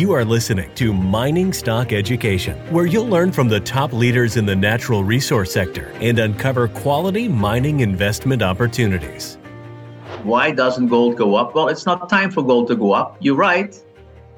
You are listening to Mining Stock Education, where you'll learn from the top leaders in the natural resource sector and uncover quality mining investment opportunities. Why doesn't gold go up? Well, it's not time for gold to go up. You're right.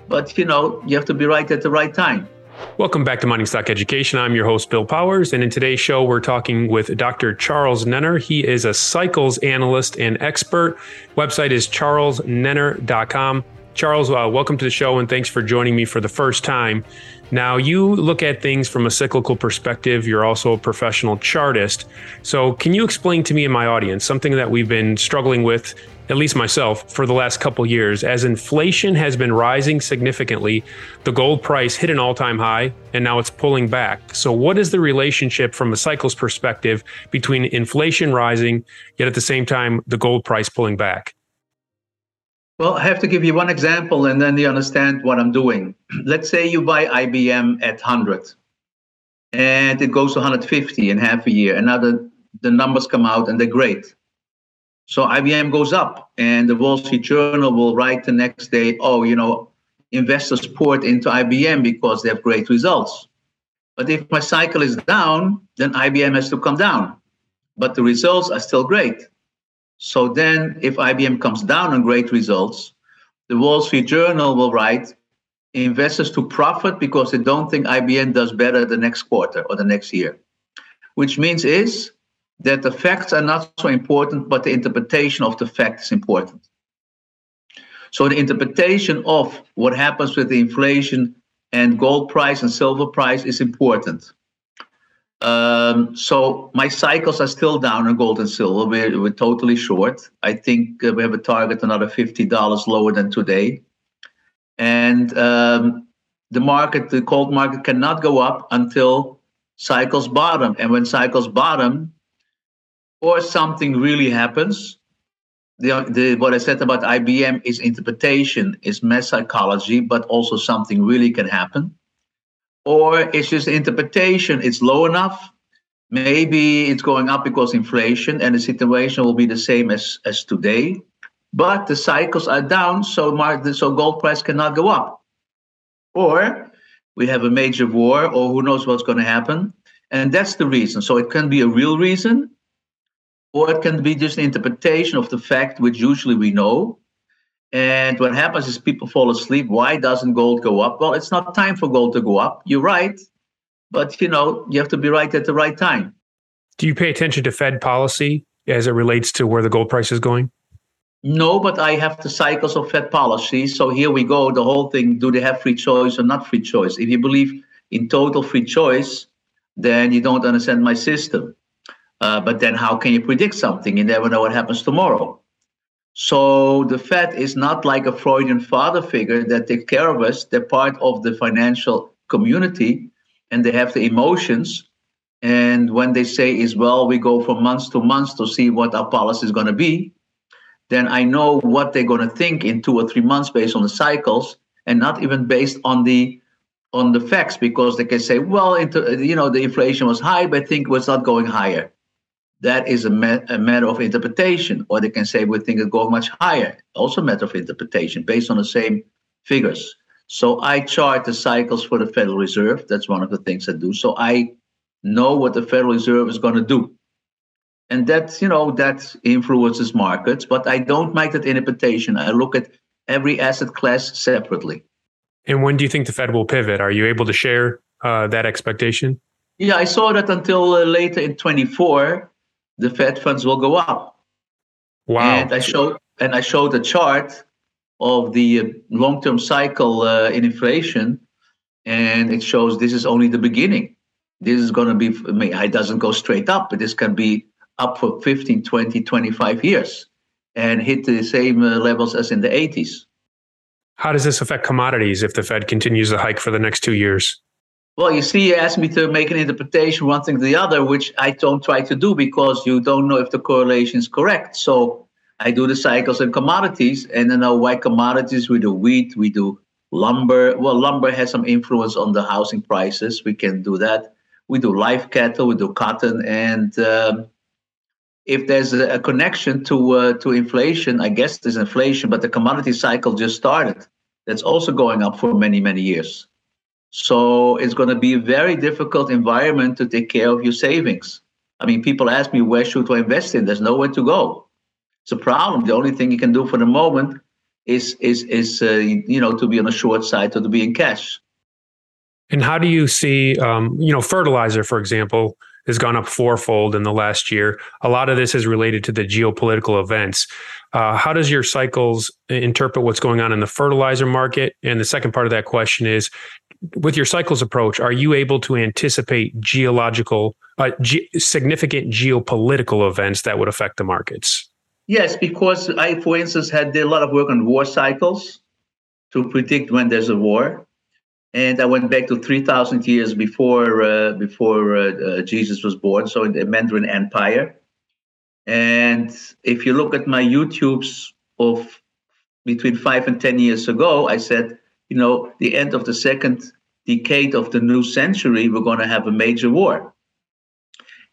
But, you know, you have to be right at the right time. Welcome back to Mining Stock Education. I'm your host, Bill Powers. And in today's show, we're talking with Dr. Charles Nenner. He is a cycles analyst and expert. Website is charlesnenner.com. Charles, uh, welcome to the show and thanks for joining me for the first time. Now, you look at things from a cyclical perspective. You're also a professional chartist. So, can you explain to me and my audience something that we've been struggling with, at least myself, for the last couple years? As inflation has been rising significantly, the gold price hit an all time high and now it's pulling back. So, what is the relationship from a cycles perspective between inflation rising, yet at the same time, the gold price pulling back? Well, I have to give you one example and then you understand what I'm doing. Let's say you buy IBM at 100 and it goes to 150 in half a year. And now the, the numbers come out and they're great. So IBM goes up and the Wall Street Journal will write the next day, oh, you know, investors poured into IBM because they have great results. But if my cycle is down, then IBM has to come down. But the results are still great. So then, if IBM comes down on great results, the Wall Street Journal will write investors to profit because they don't think IBM does better the next quarter or the next year. Which means is that the facts are not so important, but the interpretation of the fact is important. So the interpretation of what happens with the inflation and gold price and silver price is important. Um, so my cycles are still down on gold and silver. We're, we're totally short. I think uh, we have a target another fifty dollars lower than today, and um, the market, the gold market, cannot go up until cycles bottom. And when cycles bottom, or something really happens, the, the what I said about IBM is interpretation, is mass psychology, but also something really can happen or it's just interpretation. It's low enough. Maybe it's going up because inflation, and the situation will be the same as as today. But the cycles are down, so market, so gold price cannot go up. Or we have a major war, or who knows what's going to happen, and that's the reason. So it can be a real reason, or it can be just an interpretation of the fact, which usually we know, and what happens is people fall asleep. Why doesn't gold go up? Well, it's not time for gold to go up. You're right. But, you know, you have to be right at the right time. Do you pay attention to Fed policy as it relates to where the gold price is going? No, but I have the cycles of Fed policy. So here we go. The whole thing do they have free choice or not free choice? If you believe in total free choice, then you don't understand my system. Uh, but then how can you predict something? You never know what happens tomorrow. So the Fed is not like a Freudian father figure that takes care of us. They're part of the financial community and they have the emotions. And when they say is well, we go from months to months to see what our policy is going to be, then I know what they're going to think in two or three months based on the cycles and not even based on the on the facts because they can say, well, you know, the inflation was high, but I think it was not going higher that is a, ma- a, matter of interpretation. Or they can say we think it go much higher, also a matter of interpretation based on the same figures. So I chart the cycles for the Federal Reserve. That's one of the things I do. So I know what the Federal Reserve is going to do. And that, you know, that influences markets, but I don't make that interpretation. I look at every asset class separately. And when do you think the Fed will pivot? Are you able to share uh, that expectation? Yeah, I saw that until uh, later in 24 the Fed funds will go up. Wow! And I showed and I showed a chart of the uh, long-term cycle uh, in inflation, and it shows this is only the beginning. This is going to be it doesn't go straight up, but this can be up for 15, 20, 25 years and hit the same uh, levels as in the 80s. How does this affect commodities if the Fed continues the hike for the next two years? Well, you see, you asked me to make an interpretation, one thing to the other, which I don't try to do because you don't know if the correlation is correct. So I do the cycles and commodities, and I know why commodities. We do wheat, we do lumber. Well, lumber has some influence on the housing prices. We can do that. We do live cattle, we do cotton, and um, if there's a, a connection to uh, to inflation, I guess there's inflation, but the commodity cycle just started. that's also going up for many, many years. So it's going to be a very difficult environment to take care of your savings. I mean, people ask me, where should I invest in? There's nowhere to go. It's a problem. The only thing you can do for the moment is is is uh, you know to be on the short side or to be in cash. And how do you see, um, you know, fertilizer, for example, has gone up fourfold in the last year. A lot of this is related to the geopolitical events. Uh, how does your cycles interpret what's going on in the fertilizer market? And the second part of that question is, with your cycles approach, are you able to anticipate geological, uh, ge- significant geopolitical events that would affect the markets? Yes, because I, for instance, had did a lot of work on war cycles to predict when there's a war and I went back to 3,000 years before uh, before uh, uh, Jesus was born, so in the Mandarin Empire. And if you look at my YouTubes of between five and 10 years ago, I said, you know, the end of the second decade of the new century, we're going to have a major war.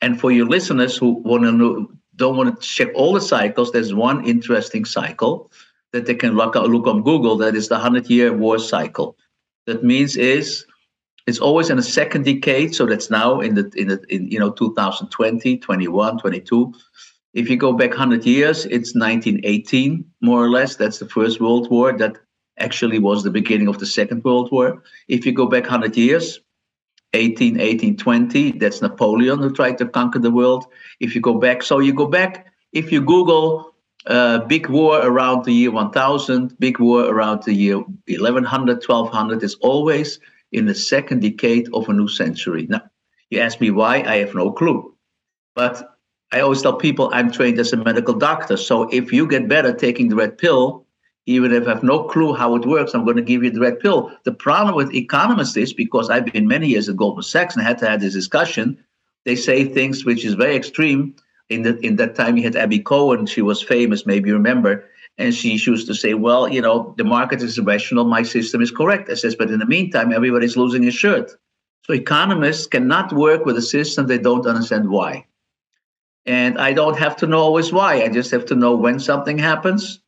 And for your listeners who want to know, don't want to check all the cycles, there's one interesting cycle that they can look, look on Google. That is the 100 year war cycle that means is it's always in a second decade. So that's now in the in the in you know 2020, 21, 22. If you go back 100 years, it's 1918 more or less. That's the First World War. That actually was the beginning of the Second World War. If you go back 100 years, 18, 18, 20, that's Napoleon who tried to conquer the world. If you go back, so you go back, if you Google uh, big war around the year 1000, big war around the year 1100, 1200 is always in the second decade of a new century. Now, you ask me why, I have no clue. But I always tell people I'm trained as a medical doctor. So if you get better taking the red pill, even if I have no clue how it works, I'm going to give you the red pill. The problem with economists is because I've been many years at Goldman Sachs and had to have this discussion, they say things which is very extreme in the in that time you had Abby Cohen. She was famous, maybe you remember, and she, she used to say, "Well, you know, the market is irrational. My system is correct." I says, but in the meantime, everybody's losing his shirt. So economists cannot work with a system they don't understand why. And I don't have to know always why. I just have to know when something happens,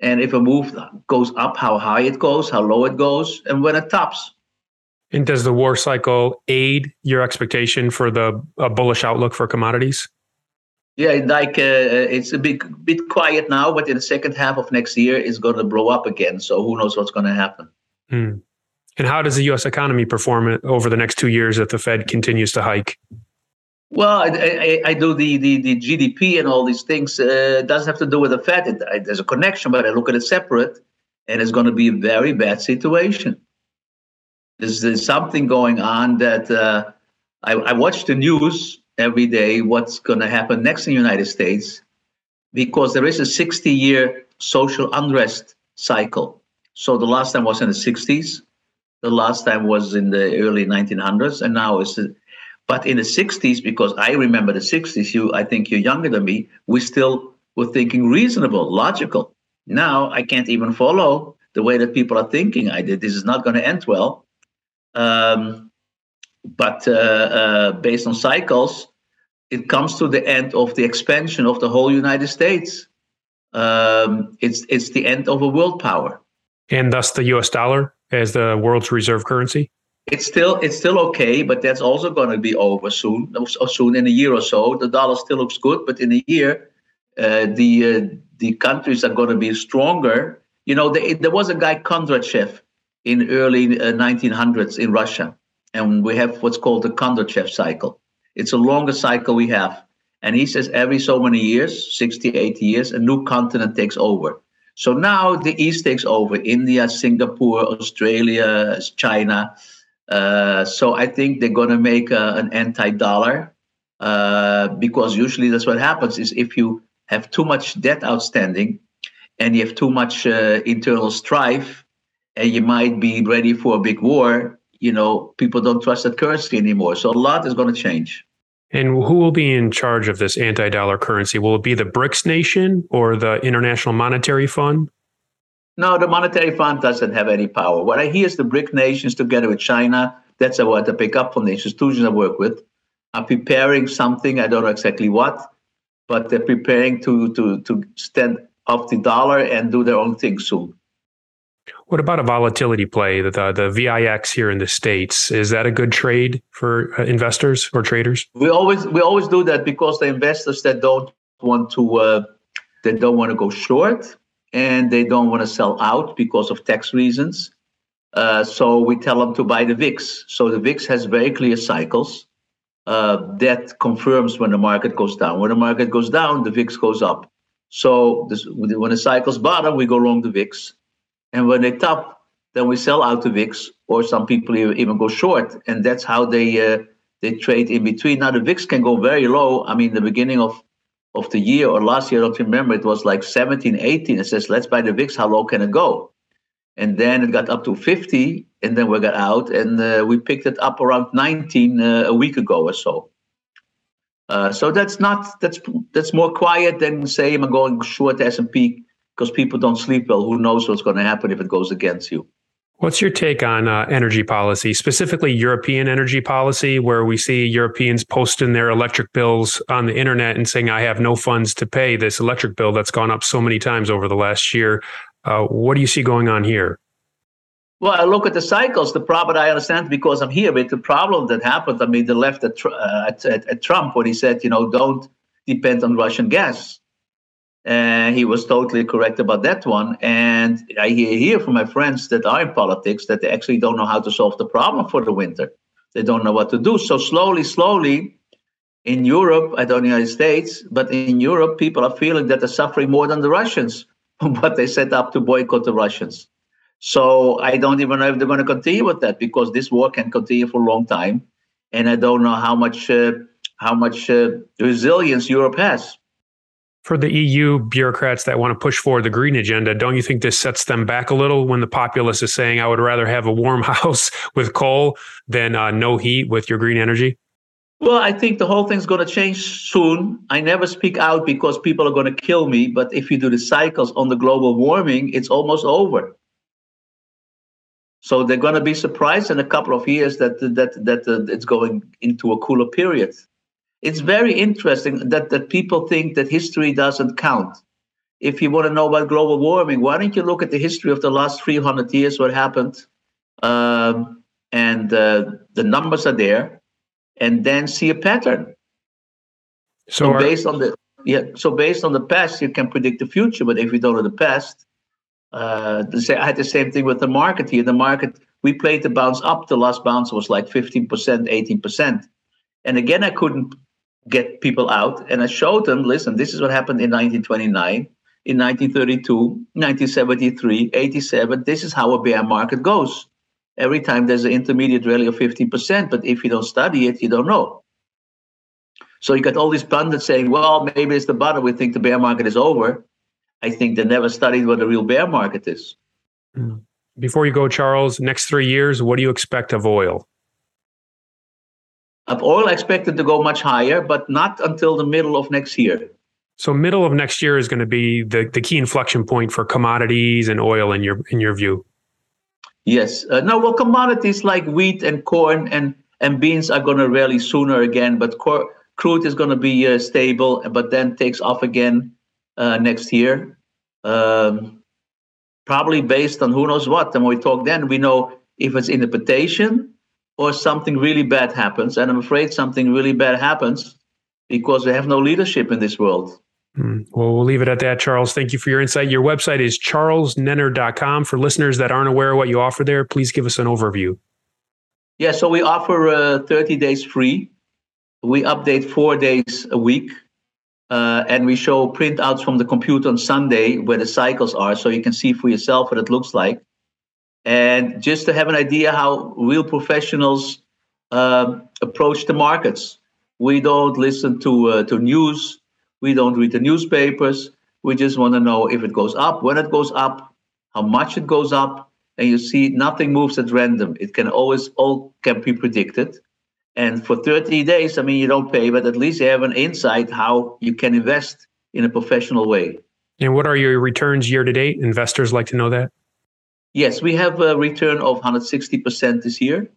and if a move goes up, how high it goes, how low it goes, and when it tops. And does the war cycle aid your expectation for the bullish outlook for commodities? Yeah, like uh, it's a bit bit quiet now, but in the second half of next year, it's going to blow up again. So who knows what's going to happen? Hmm. And how does the U.S. economy perform over the next two years if the Fed continues to hike? Well, I, I, I do the, the, the GDP and all these things. Uh, doesn't have to do with the Fed. It, I, there's a connection, but I look at it separate, and it's going to be a very bad situation. There's, there's something going on that uh, I, I watch the news every day what's going to happen next in the United States because there is a 60 year social unrest cycle. So the last time was in the 60s, the last time was in the early 1900s, and now it's. But in the 60s, because I remember the 60s, you, I think you're younger than me, we still were thinking reasonable, logical. Now I can't even follow the way that people are thinking. I did. This is not going to end well. Um, but uh, uh, based on cycles, it comes to the end of the expansion of the whole United States. Um, it's it's the end of a world power, and thus the U.S. dollar as the world's reserve currency. It's still it's still okay, but that's also going to be over soon. Soon in a year or so, the dollar still looks good, but in a year, uh, the uh, the countries are going to be stronger. You know, the, there was a guy Kondratyev in early uh, 1900s in Russia and we have what's called the Kondratyev cycle. It's a longer cycle we have. And he says every so many years, 60, 80 years, a new continent takes over. So now the East takes over India, Singapore, Australia, China. Uh, so I think they're going to make a, an anti dollar uh, because usually that's what happens is if you have too much debt outstanding and you have too much uh, internal strife and you might be ready for a big war, you know, people don't trust that currency anymore. So a lot is going to change. And who will be in charge of this anti dollar currency? Will it be the BRICS nation or the International Monetary Fund? No, the Monetary Fund doesn't have any power. What I hear is the BRIC nations together with China, that's what I pick up from the institutions I work with, are preparing something. I don't know exactly what, but they're preparing to, to, to stand up the dollar and do their own thing soon. What about a volatility play, the, the, the VIX here in the States? Is that a good trade for uh, investors or traders? We always we always do that because the investors that don't want to uh, they don't want to go short and they don't want to sell out because of tax reasons. Uh, so we tell them to buy the VIX. So the VIX has very clear cycles. Uh, that confirms when the market goes down. When the market goes down, the VIX goes up. So this, when the cycles bottom, we go long the VIX, and when they top, then we sell out the VIX, or some people even go short, and that's how they uh, they trade in between. Now the VIX can go very low. I mean, the beginning of of the year or last year, I don't remember, it was like 17, 18. It says, let's buy the VIX. How low can it go? And then it got up to 50, and then we got out, and uh, we picked it up around 19 uh, a week ago or so. Uh, so that's not that's that's more quiet than say I'm going short S and P because people don't sleep well. Who knows what's going to happen if it goes against you? What's your take on uh, energy policy, specifically European energy policy, where we see Europeans posting their electric bills on the internet and saying, I have no funds to pay this electric bill that's gone up so many times over the last year? Uh, what do you see going on here? Well, I look at the cycles. The problem I understand because I'm here, but the problem that happened, I mean, the left at, uh, at, at, at Trump when he said, you know, don't depend on Russian gas and he was totally correct about that one. And I hear from my friends that are in politics that they actually don't know how to solve the problem for the winter. They don't know what to do. So slowly, slowly, in Europe, I don't know the United States, but in Europe, people are feeling that they're suffering more than the Russians, but they set up to boycott the Russians. So I don't even know if they're going to continue with that because this war can continue for a long time, and I don't know how much uh, how much uh, resilience Europe has for the EU bureaucrats that want to push forward the green agenda, don't you think this sets them back a little when the populace is saying, I would rather have a warm house with coal than uh, no heat with your green energy? Well, I think the whole thing's going to change soon. I never speak out because people are going to kill me. But if you do the cycles on the global warming, it's almost over. So they're going to be surprised in a couple of years that that that uh, it's going into a cooler period it's very interesting that, that people think that history doesn't count. If you want to know about global warming, why don't you look at the history of the last 300 years, what happened? Um, and uh, the numbers are there, and then see a pattern. So, so are, based on the yeah, so based on the past, you can predict the future. But if you don't know the past, uh, I had the same thing with the market here. The market we played the bounce up. The last bounce was like 15%, 18%. And again, I couldn't get people out. And I showed them, listen, this is what happened in 1929, in 1932, 1973, 87. This is how a bear market goes. Every time there's an intermediate rally of 15%, but if you don't study it, you don't know. So you got all these pundits saying, well, maybe it's the bottom. We think the bear market is over. I think they never studied what a real bear market is. Before you go, Charles, next three years, what do you expect of oil? Of oil expected to go much higher, but not until the middle of next year. So middle of next year is going to be the, the key inflection point for commodities and oil in your in your view. Yes. Uh, no, well, commodities like wheat and corn and, and beans are going to rally sooner again, but cor- crude is going to be uh, stable, but then takes off again uh, next year. Um, probably based on who knows what. And when we talk then, we know if it's interpretation or something really bad happens. And I'm afraid something really bad happens because we have no leadership in this world. Mm. Well, we'll leave it at that, Charles. Thank you for your insight. Your website is charlesnenner.com. For listeners that aren't aware of what you offer there, please give us an overview. Yeah, so we offer uh, 30 days free. We update four days a week. Uh, and we show printouts from the computer on Sunday where the cycles are so you can see for yourself what it looks like and just to have an idea how real professionals uh, approach the markets. We don't listen to uh, to news. We don't read the newspapers. We just want to know if it goes up, when it goes up, how much it goes up, and you see nothing moves at random. It can always all can be predicted. And for 30 days, I mean, you don't pay, but at least you have an insight how you can invest in a professional way. And what are your returns year to date? Investors like to know that. Yes, we have a return of 160% this year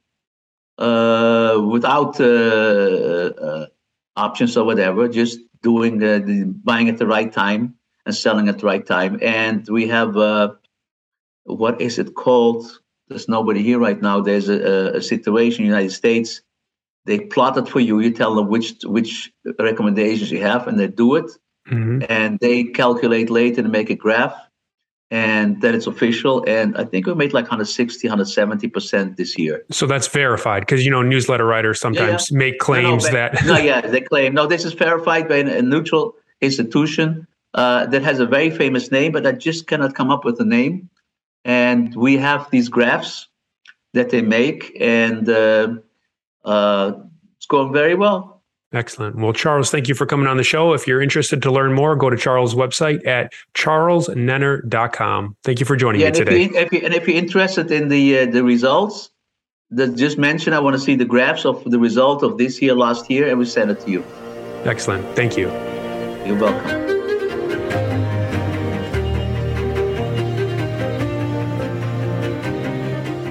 uh, without uh, uh, options or whatever, just doing the buying at the right time and selling at the right time. And we have uh, what is it called? There's nobody here right now. There's a, a situation in the United States. They plot it for you. You tell them which which recommendations you have, and they do it. Mm-hmm. And they calculate later and make a graph and that it's official. And I think we made like 160, 170% this year. So that's verified because, you know, newsletter writers sometimes yeah. make claims no, no, that. no, yeah, they claim, no, this is verified by a neutral institution uh, that has a very famous name, but I just cannot come up with a name. And we have these graphs that they make, and uh, uh, it's going very well. Excellent. Well, Charles, thank you for coming on the show. If you're interested to learn more, go to Charles' website at charlesnenner.com. Thank you for joining yeah, me today. If you, if you, and if you're interested in the uh, the results that just mentioned, I want to see the graphs of the result of this year, last year, and we send it to you. Excellent. Thank you. You're welcome.